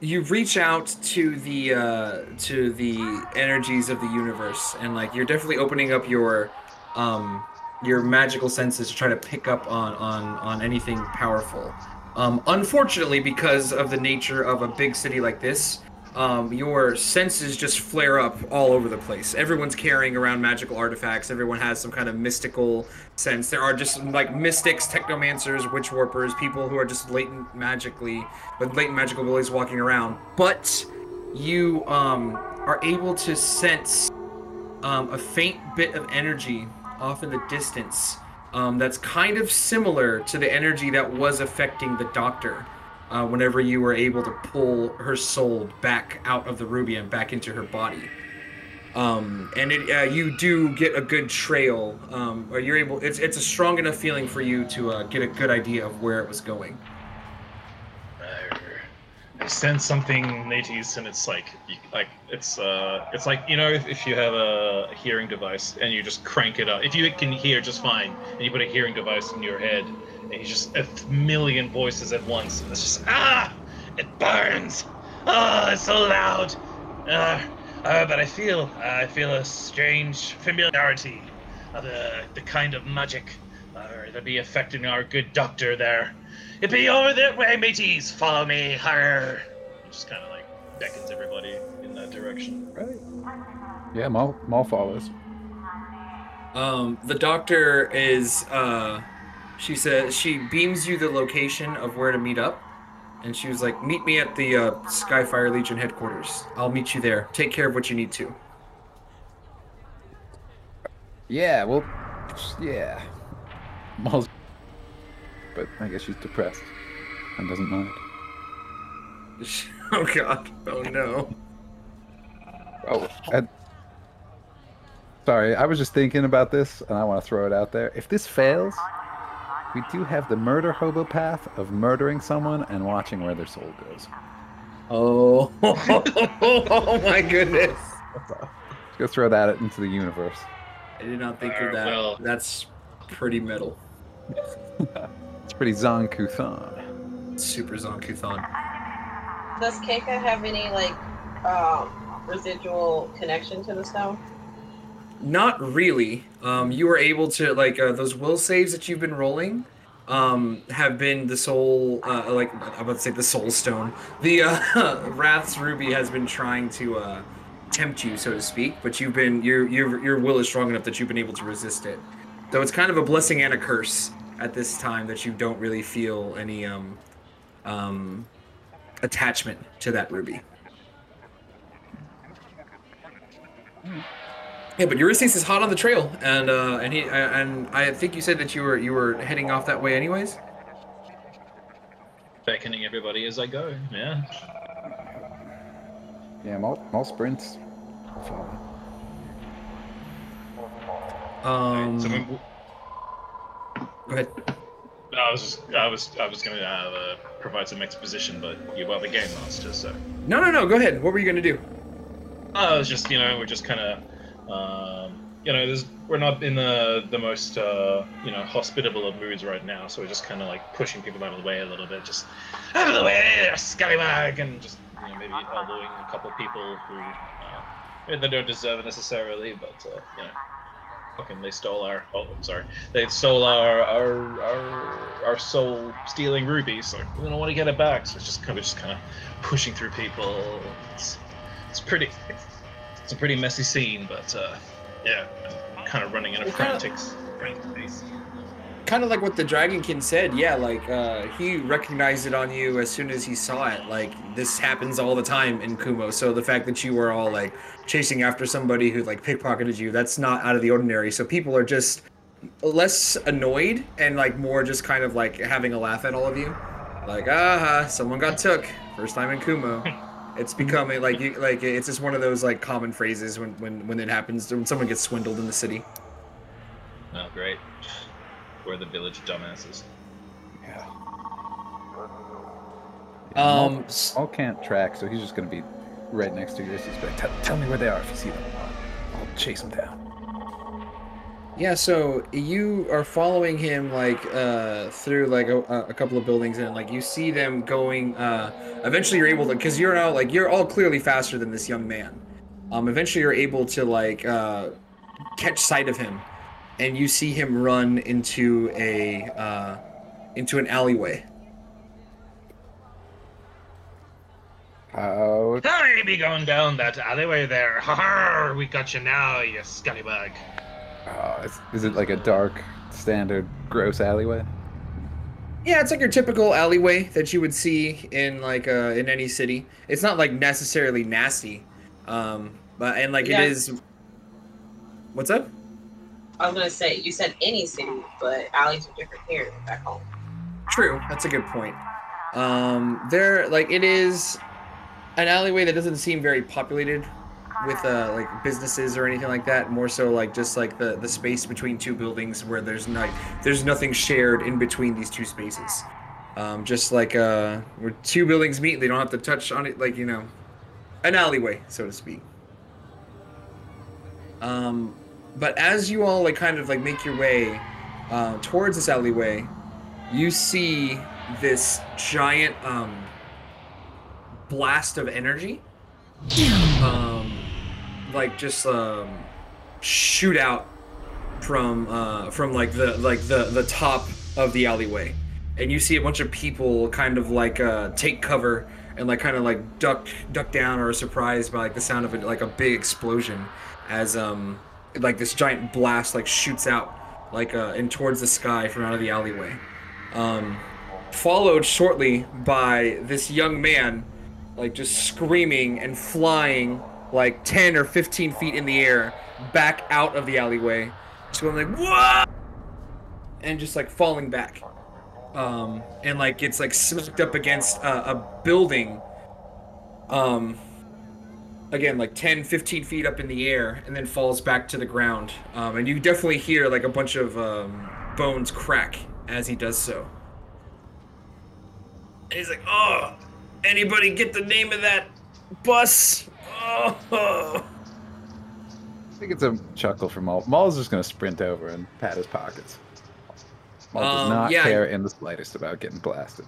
you reach out to the uh, to the energies of the universe, and like you're definitely opening up your um, your magical senses to try to pick up on on on anything powerful. Um, unfortunately, because of the nature of a big city like this, um, your senses just flare up all over the place. Everyone's carrying around magical artifacts. Everyone has some kind of mystical sense. There are just like mystics, technomancers, witch warpers, people who are just latent magically with latent magical abilities walking around. But you um, are able to sense um, a faint bit of energy off in the distance um, that's kind of similar to the energy that was affecting the doctor uh, whenever you were able to pull her soul back out of the ruby and back into her body. Um, and it, uh, you do get a good trail, um, or you're able. It's it's a strong enough feeling for you to uh, get a good idea of where it was going. Sense something, Nates, and it's like, like it's uh, it's like you know, if, if you have a hearing device and you just crank it up, if you can hear just fine, and you put a hearing device in your head, and you just a million voices at once, and it's just ah, it burns, ah, it's so loud, uh, uh, but I feel, I feel a strange familiarity of the the kind of magic uh, that be affecting our good doctor there. It be over that way, mateys. Follow me. Higher. Just kind of like beckons everybody in that direction. Right. Yeah, Maul, Maul follows. Um, the doctor is. Uh, she says she beams you the location of where to meet up, and she was like, "Meet me at the uh, Skyfire Legion headquarters. I'll meet you there. Take care of what you need to." Yeah, well, yeah. Maul's. But I guess she's depressed and doesn't mind. oh God! Oh no! Oh, and sorry, I was just thinking about this, and I want to throw it out there. If this fails, we do have the murder hobo path of murdering someone and watching where their soul goes. Oh, oh my goodness! Just go throw that into the universe. I did not think of that. well- That's pretty metal. It's pretty Zon-Kuthon. Super Zon-Kuthon. Does Keika have any like um, residual connection to the stone? Not really. Um, you were able to like uh, those will saves that you've been rolling. Um, have been the soul, uh, like I'm about to say the soul stone. The uh, Wrath's ruby has been trying to uh, tempt you, so to speak. But you've been your your your will is strong enough that you've been able to resist it. So it's kind of a blessing and a curse at this time that you don't really feel any um, um, attachment to that ruby. Yeah, but Ulysses is hot on the trail, and uh, and he and I think you said that you were you were heading off that way anyways. Beckoning everybody as I go. Yeah. Yeah, Maul, Maul sprints. Follow. Um, So when, go ahead. I was just, I was, I was gonna uh, provide some exposition, but you are the game master, so. No, no, no. Go ahead. What were you gonna do? I was just, you know, we're just kind of, um, you know, there's, we're not in the the most uh, you know hospitable of moods right now, so we're just kind of like pushing people out of the way a little bit, just out of the way, scallywag, and just you know maybe elbowing a couple people who uh, they don't deserve it necessarily, but uh, you know. Fucking, they stole our. Oh, I'm sorry. They stole our our our, our soul stealing rubies So we don't want to get it back. So it's just kind of just kind of pushing through people. It's, it's pretty. It's a pretty messy scene, but uh, yeah, kind of running in a frantic, frantic pace. Kind of like what the dragonkin said yeah like uh he recognized it on you as soon as he saw it. Like this happens all the time in kumo so the fact that you were all like chasing after somebody who like pickpocketed you that's not out of the ordinary. So people are just less annoyed and like more just kind of like having a laugh at all of you. Like aha someone got took. First time in kumo. It's becoming like you like it's just one of those like common phrases when when when it happens when someone gets swindled in the city. Oh, great. We're the village dumbasses. Yeah. um Maul, can't track, so he's just gonna be right next to Ulysses. But tell, tell me where they are if you see them. I'll chase them down. Yeah, so you are following him like uh through like a, a couple of buildings and like you see them going uh eventually you're able to cuz you're now like you're all clearly faster than this young man. Um eventually you're able to like uh catch sight of him and you see him run into a uh into an alleyway. Oh. Hey, be going down that alleyway there. Ha ha! We got you now, you scallywag. Uh, is, is it like a dark, standard, gross alleyway? Yeah, it's like your typical alleyway that you would see in like uh in any city. It's not like necessarily nasty. Um but and like Yeah. it is What's up? I was gonna say you said any city, but alleys are different here back home. True, that's a good point. Um, there, like, it is an alleyway that doesn't seem very populated with uh, like businesses or anything like that. More so, like just like the the space between two buildings where there's like there's nothing shared in between these two spaces. Um, just like uh, where two buildings meet, they don't have to touch on it, like you know, an alleyway, so to speak. Um, but as you all like kind of like make your way uh, towards this alleyway, you see this giant um, blast of energy um, like just um, shoot out from uh, from like the like the the top of the alleyway. And you see a bunch of people kind of like uh, take cover and like kind of like duck duck down or are surprised by like the sound of it like a big explosion as um like this giant blast like shoots out like uh and towards the sky from out of the alleyway. Um followed shortly by this young man like just screaming and flying like 10 or 15 feet in the air back out of the alleyway. Just going like whoa! And just like falling back. Um and like it's like smacked up against a, a building. Um again like 10 15 feet up in the air and then falls back to the ground um, and you definitely hear like a bunch of um, bones crack as he does so and he's like oh anybody get the name of that bus oh I think it's a chuckle from Maul. Maul's just gonna sprint over and pat his pockets. Maul does Um, not yeah. care in the slightest about getting blasted.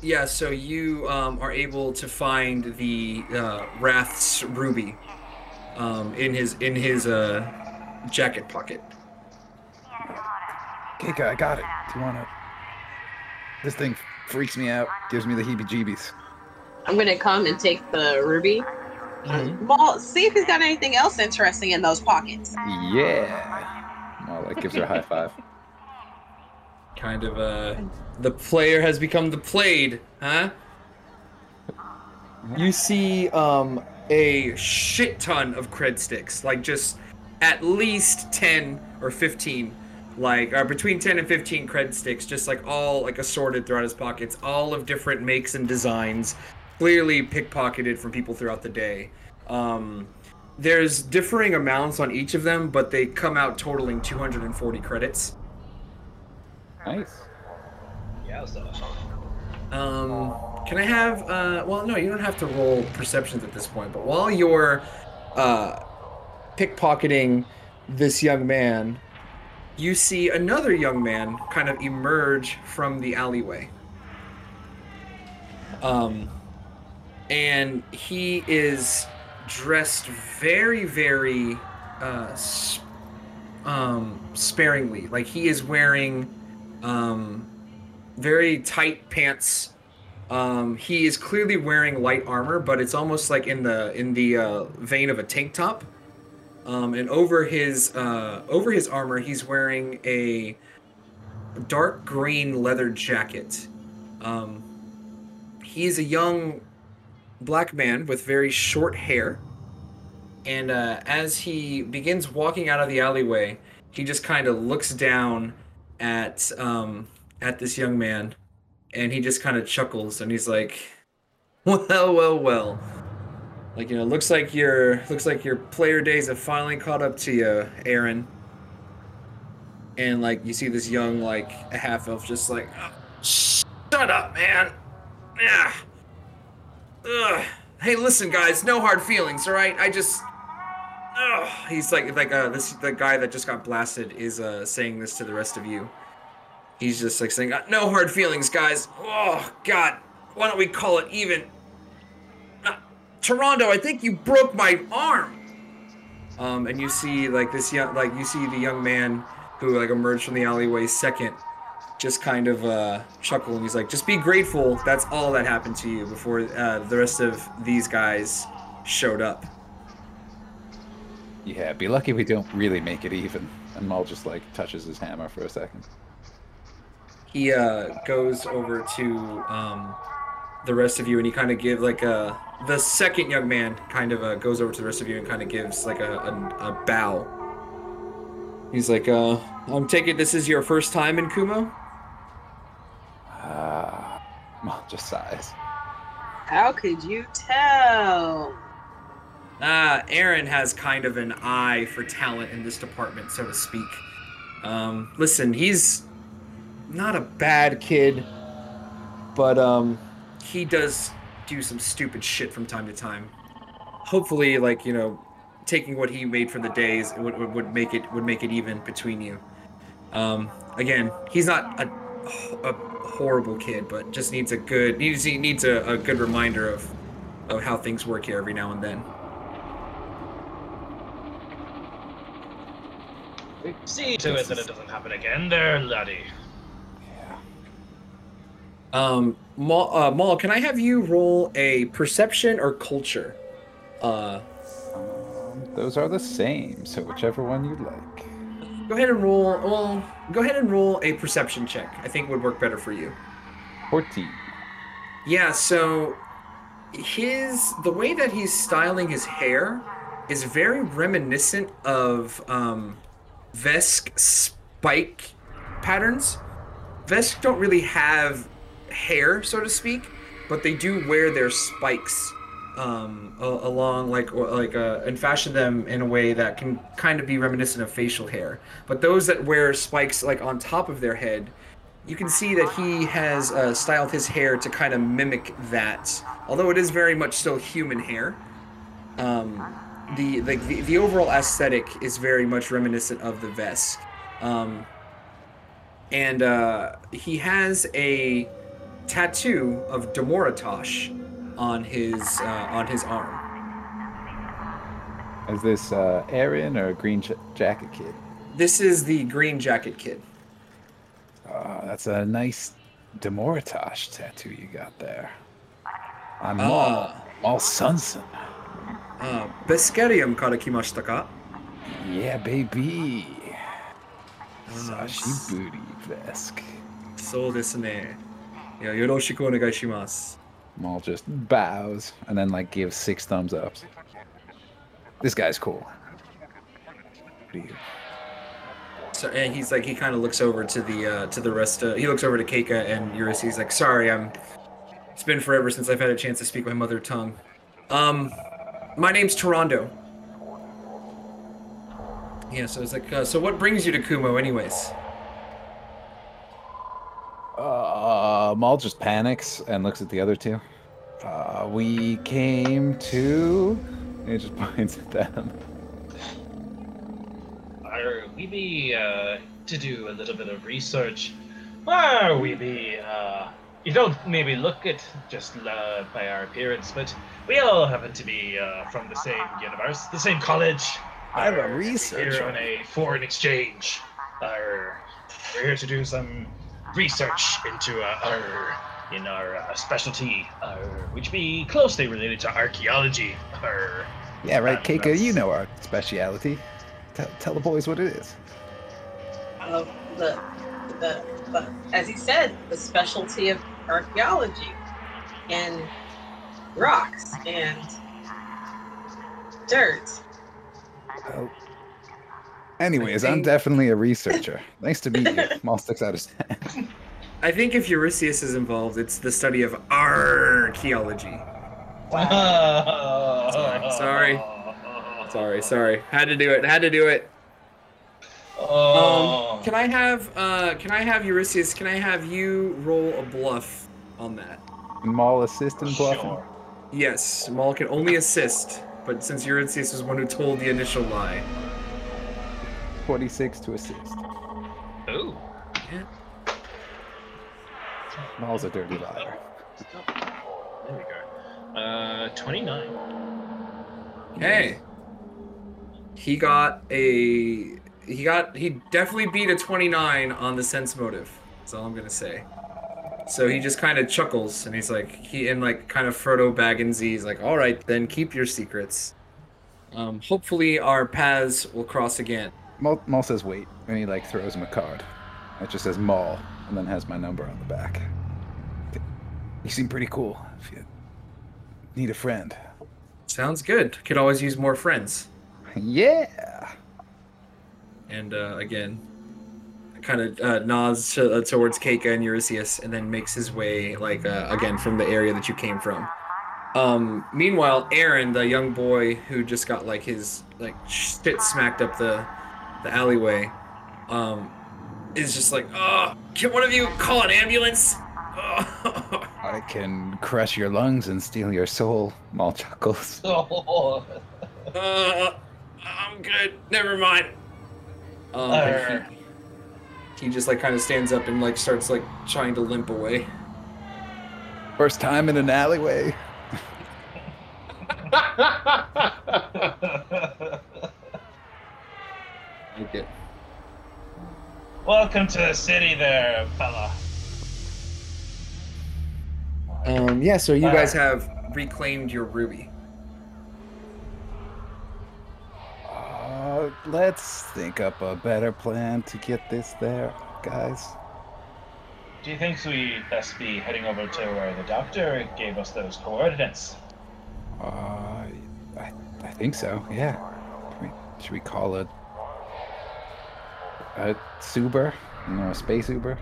Yeah, so you um, are able to find the uh, Wrath's ruby um, in his in his uh, jacket pocket. Kika, I got it. Do you wanna? This thing freaks me out. Gives me the heebie-jeebies. I'm gonna come and take the ruby. Well, see if he's got anything else interesting in those pockets. Yeah. Maul like gives her a high five. Kind of uh, the player has become the played, huh? You see um, a shit ton of cred sticks, like just at least ten or fifteen, like uh, between ten and fifteen cred sticks, just like all like assorted throughout his pockets, all of different makes and designs, clearly pickpocketed from people throughout the day. Um, there's differing amounts on each of them, but they come out totaling 240 credits. Nice. Yeah. Um, can I have? Uh, well, no, you don't have to roll perceptions at this point. But while you're uh, pickpocketing this young man, you see another young man kind of emerge from the alleyway. Um, and he is dressed very, very uh, um, sparingly. Like he is wearing um, very tight pants. Um, he is clearly wearing light armor, but it's almost like in the in the uh, vein of a tank top. Um, and over his uh, over his armor, he's wearing a dark green leather jacket. Um, he's a young black man with very short hair. And uh, as he begins walking out of the alleyway, he just kind of looks down at um, at this young man, and he just kind of chuckles, and he's like, "Well, well, well." Like you know, looks like your looks like your player days have finally caught up to you, Aaron. And like you see this young like a half elf just like, "Oh, shut up, man. Yeah. Ugh. Hey, listen, guys, no hard feelings, all right? I just. Ugh. He's like like uh this the guy that just got blasted is uh saying this to the rest of you. He's just like saying, "Uh, no hard feelings, guys. Oh God, why don't we call it even? Uh, Toronto, I think you broke my arm. Um, and you see like this young, like you see the young man who like emerged from the alleyway second, just kind of uh, chuckle, and he's like, "Just be grateful. That's all that happened to you before uh, the rest of these guys showed up." Yeah, be lucky we don't really make it even. And Maul just like touches his hammer for a second. he uh, goes over to um, the rest of you and he kind of give like a the second young man kind of uh, goes over to the rest of you and kind of gives like a, a, a bow he's like uh i'm taking this is your first time in kumo Ah, Maul just sighs. How could you tell? Ah aaron has kind of an eye for talent in this department so to speak. Um listen he's not a bad kid but um he does do some stupid shit from time to time. Hopefully like you know taking what he made for the days would, would, would make it would make it even between you. Um again he's not a, a horrible kid but just needs a good needs needs a, a good reminder of of how things work here every now and then See to it that it doesn't happen again, there, laddie. Yeah. Um Maul, uh, Maul can i have you roll a perception or culture uh Um, those are the same, so whichever one you like. Go ahead and roll. Well, go ahead and roll a perception check. I think would work better for you. 14. Yeah. So his the way that he's styling his hair is very reminiscent of um, Vesk spike patterns. Vesk don't really have hair, so to speak, but they do wear their spikes um, along like like uh, and fashion them in a way that can kind of be reminiscent of facial hair. But those that wear spikes like on top of their head, you can see that he has uh, styled his hair to kind of mimic that. Although it is very much still human hair, um, the, like the the overall aesthetic is very much reminiscent of the Vesk. Um, and uh, he has a tattoo of Damoritosh on his uh, on his arm. Is this uh, Aaron or Green J- Jacket Kid? This is the Green Jacket Kid. Uh, that's a nice Damoritosh tattoo you got there. I'm Ah. Maul. Maul Sunson. Uh, Beskerium kara kimashita ka? Yeah, baby. Ah, Sashi booty Vesk. そうですね。いや、よろしくお願いします。 Maul just bows and then like gives six thumbs ups. This guy's cool. What do you? So and he's like he kind of looks over to the uh, to the rest. Of, he looks over to Keika and Eurus. He's like, "Sorry, I'm. It's been forever since I've had a chance to speak my mother tongue. Um, my name's Toronto. Yeah. So it's like, uh, so what brings you to Kumo, anyways? Uh, Maul just panics and looks at the other two. Uh, we came to. He just points at them. are we be uh, to do a little bit of research? Are we be? Uh, you don't maybe look at just uh, by our appearance, but we all happen to be uh, from the same universe, the same college. I'm a Arr, researcher. Here on a foreign exchange. Arr, we're here to do some research into uh, our in our uh, specialty, uh, which be closely related to archaeology. Yeah, right, Keiko. You know our speciality. Tell, tell the boys what it is. Uh, the, the, the, as he said, the specialty of archaeology and rocks and dirt. Oh. Anyways, I'm definitely a researcher. nice to meet you. Maul sticks out his hand. I think if Eurystheus is involved, it's the study of archaeology. Wow. Sorry, sorry. Sorry, sorry. Had to do it. Had to do it. Oh. Um, can I have uh can I have Eurystheus, can I have you roll a bluff on that? Maul assist in bluffing. Sure. Yes, Maul can only assist, but since Eurystheus was one who told the initial lie. 26 to assist. Ooh. Maul's a dirty liar. There we go. Uh, 29. Hey. He got a he got he definitely beat a 29 on the sense motive. That's all I'm gonna say. So he just kind of chuckles and he's like he and like kind of Frodo Baggins he's like, all right, then keep your secrets. Um, hopefully our paths will cross again. Maul, Maul says wait, and he like throws him a card. It just says Maul, and then has my number on the back. You seem pretty cool. If you need a friend. Sounds good. Could always use more friends. Yeah. And uh, again, kind of uh, nods to, uh, towards Keika and Eurystheus, and then makes his way like uh, again from the area that you came from. Um, meanwhile, Aaron, the young boy who just got like his like shit smacked up the the alleyway, um, is just like, oh, can one of you call an ambulance? Oh. I can crush your lungs and steal your soul. Maul chuckles. Oh. Uh, I'm good. Never mind. Um, and he, he just like kind of stands up and like starts like trying to limp away. First time in an alleyway. Like it. Welcome to the city there, fella. Um, yeah. So you guys have reclaimed your ruby. Uh, let's think up a better plan to get this there, guys. Do you think we best be heading over to where the doctor gave us those coordinates? Uh, I, I think so. Yeah. Should we, should we call it a Suber? You know, a space Uber?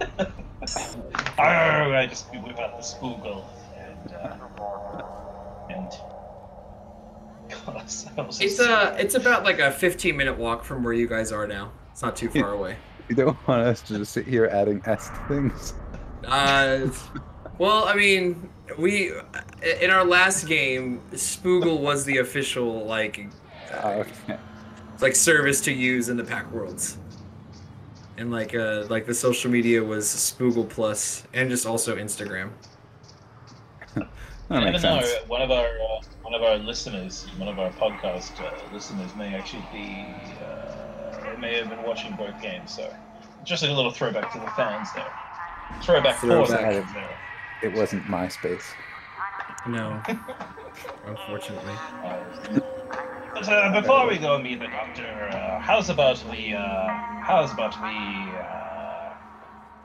Arr, I just whip out the spoogle and uh, and got ourselves. a It's uh it's about like a 15 minute walk from where you guys are now. It's not too far away. You don't want us to just sit here adding S to things. Uh, well, I mean, we in our last game, Spoogle was the official like Oh, okay. like service to use in the Pact Worlds. And like uh like the social media was Spoogle Plus and just also Instagram. That I makes never know. sense. One of our uh, one of our listeners, one of our podcast uh, listeners, may actually be uh, may have been watching both games. So just a little throwback to the fans there. Throwback, for Throwback. the fans there. It wasn't MySpace. No. Unfortunately. Uh, But uh, before we go meet the doctor, uh, how's about we uh, how's about we uh,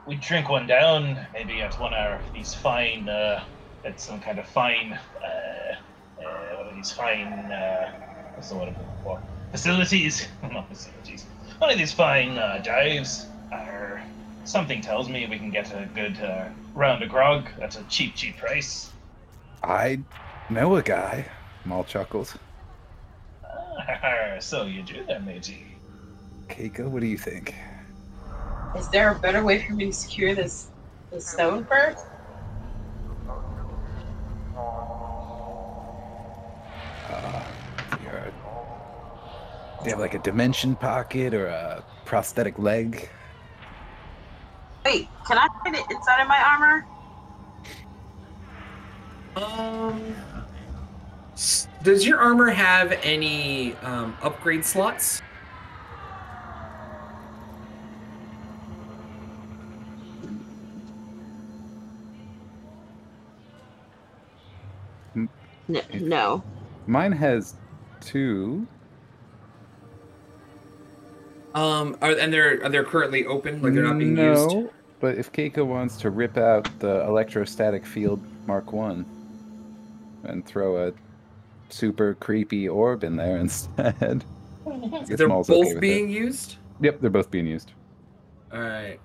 we drink one down, maybe at one of these fine uh, at some kind of fine uh, uh, one of these fine uh, what's the word I'm looking for facilities, not facilities, one of these fine uh, dives. Or something tells me we can get a good uh, round of grog at a cheap, cheap price. I know a guy. Maul chuckles. Ah, so you do that, matey. Keiko, what do you think? Is there a better way for me to secure this the stone first? You're have like a dimension pocket or a prosthetic leg? Wait, can I fit it inside of my armor? Um, does your armor have any um, upgrade slots? N- no. Mine has two. Um, are, and they're are they currently open, like they're not being no, used. but if Keiko wants to rip out the electrostatic field Mark One and throw a super creepy orb in there instead. I They're Maul's okay both with being it. used. Yep, they're both being used. All right.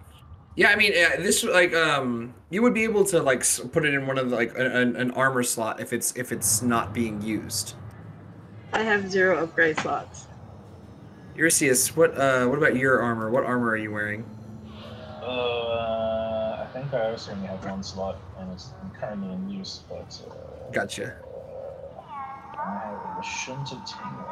Yeah, I mean, uh, this like um, you would be able to like put it in one of the like an, an armor slot if it's if it's not being used. I have zero upgrade slots. Eurystheus, what uh, what about your armor? What armor are you wearing? Uh, I think I also only have one slot, and it's currently in use, but. Uh, Gotcha. I have the Shunta Tingle.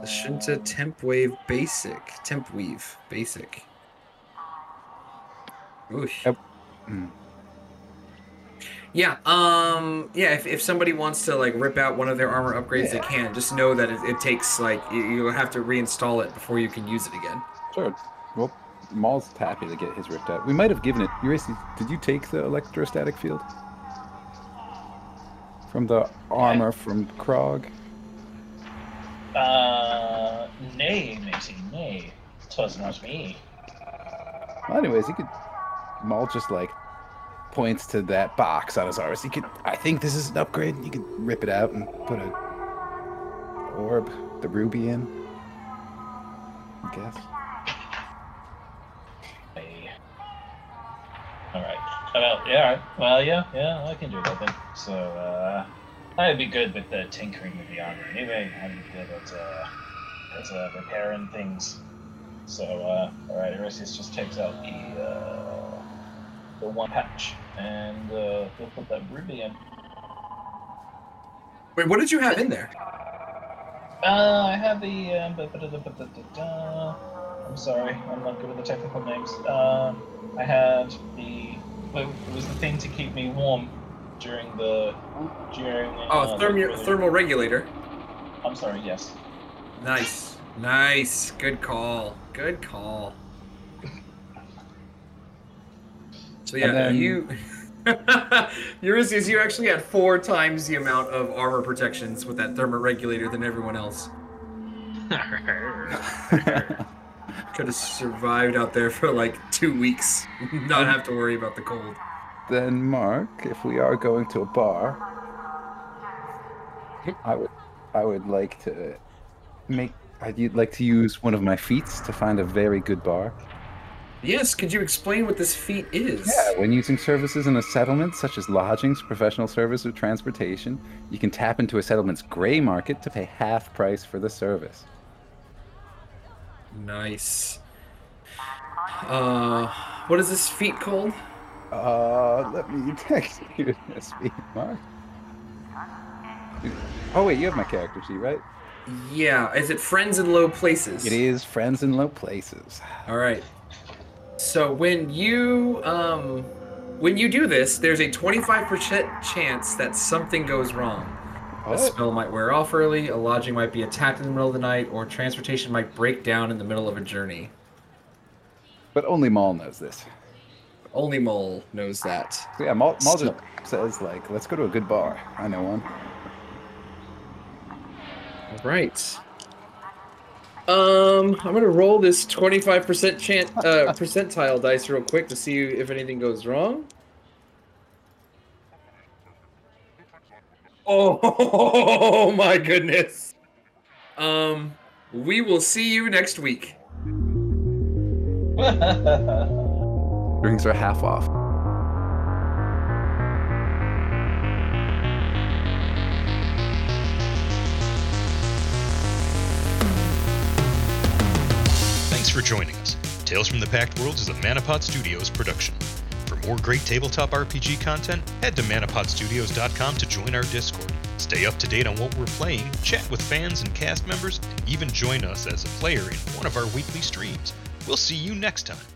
The Shinta Temp Wave Basic, Temp Weave Basic. Oosh. Yep. Mm. Yeah, um, yeah. If, if somebody wants to like rip out one of their armor upgrades, they can. Just know that it, it takes like you, you have to reinstall it before you can use it again. Sure. Well, Maul's happy to get his ripped out. We might have given it. Ulysses, did you take the electrostatic field from the armor from Krog? Uh, nay, matey, nay. Twas not me. Well, anyways, he could. Maul just like points to that box on his. So he could. I think this is an upgrade. You could rip it out and put a orb, the ruby in. I guess. Hey. Alright. Well, yeah. Well, yeah, yeah, I can do that then. So, uh, I'd be good with the tinkering with the armor anyway. Be good at, uh, at uh, repairing things. So, uh, alright, Erisius just takes out the, uh, the one patch, and, uh, he'll put that ruby in. Wait, what did you have in there? Uh, I have the, um. I'm sorry, I'm not good with the technical names. Um, I had the, it was the thing to keep me warm during the, during, uh, Oh, the thermo, thermal regulator. I'm sorry, yes. Nice, nice, good call, good call. So yeah, then- you, Eurystheus, you actually had four times the amount of armor protections with that thermoregulator than everyone else. Could have survived out there for like two weeks, not have to worry about the cold. then, Mark, if we are going to a bar, I would, I would like to make. I'd like to use one of my feats to find a very good bar. Yes, could you explain what this feat is? Yeah, when using services in a settlement, such as lodgings, professional service, or transportation, you can tap into a settlement's gray market to pay half price for the service. Nice. Uh, what is this feat called? Uh, let me text you this feat, Mark. Oh wait, you have my character sheet, right? Yeah, is it friends in low places? It is friends in low places. All right. So when you um when you do this, there's a 25% chance that something goes wrong. A spell might wear off early, a lodging might be attacked in the middle of the night, or transportation might break down in the middle of a journey. But only Maul knows this. Only Mole knows that. Yeah, Maul, Maul just says like, "Let's go to a good bar." I know one. All right. Um, I'm gonna roll this 25% chance uh, percentile dice real quick to see if anything goes wrong. Oh my goodness. Um, we will see you next week. Drinks are half off. For joining us. Tales from the Pact Worlds is a Manapod Studios production. For more great tabletop RPG content, head to manapodstudios.com to join our Discord. Stay up to date on what we're playing, chat with fans and cast members, and even join us as a player in one of our weekly streams. We'll see you next time.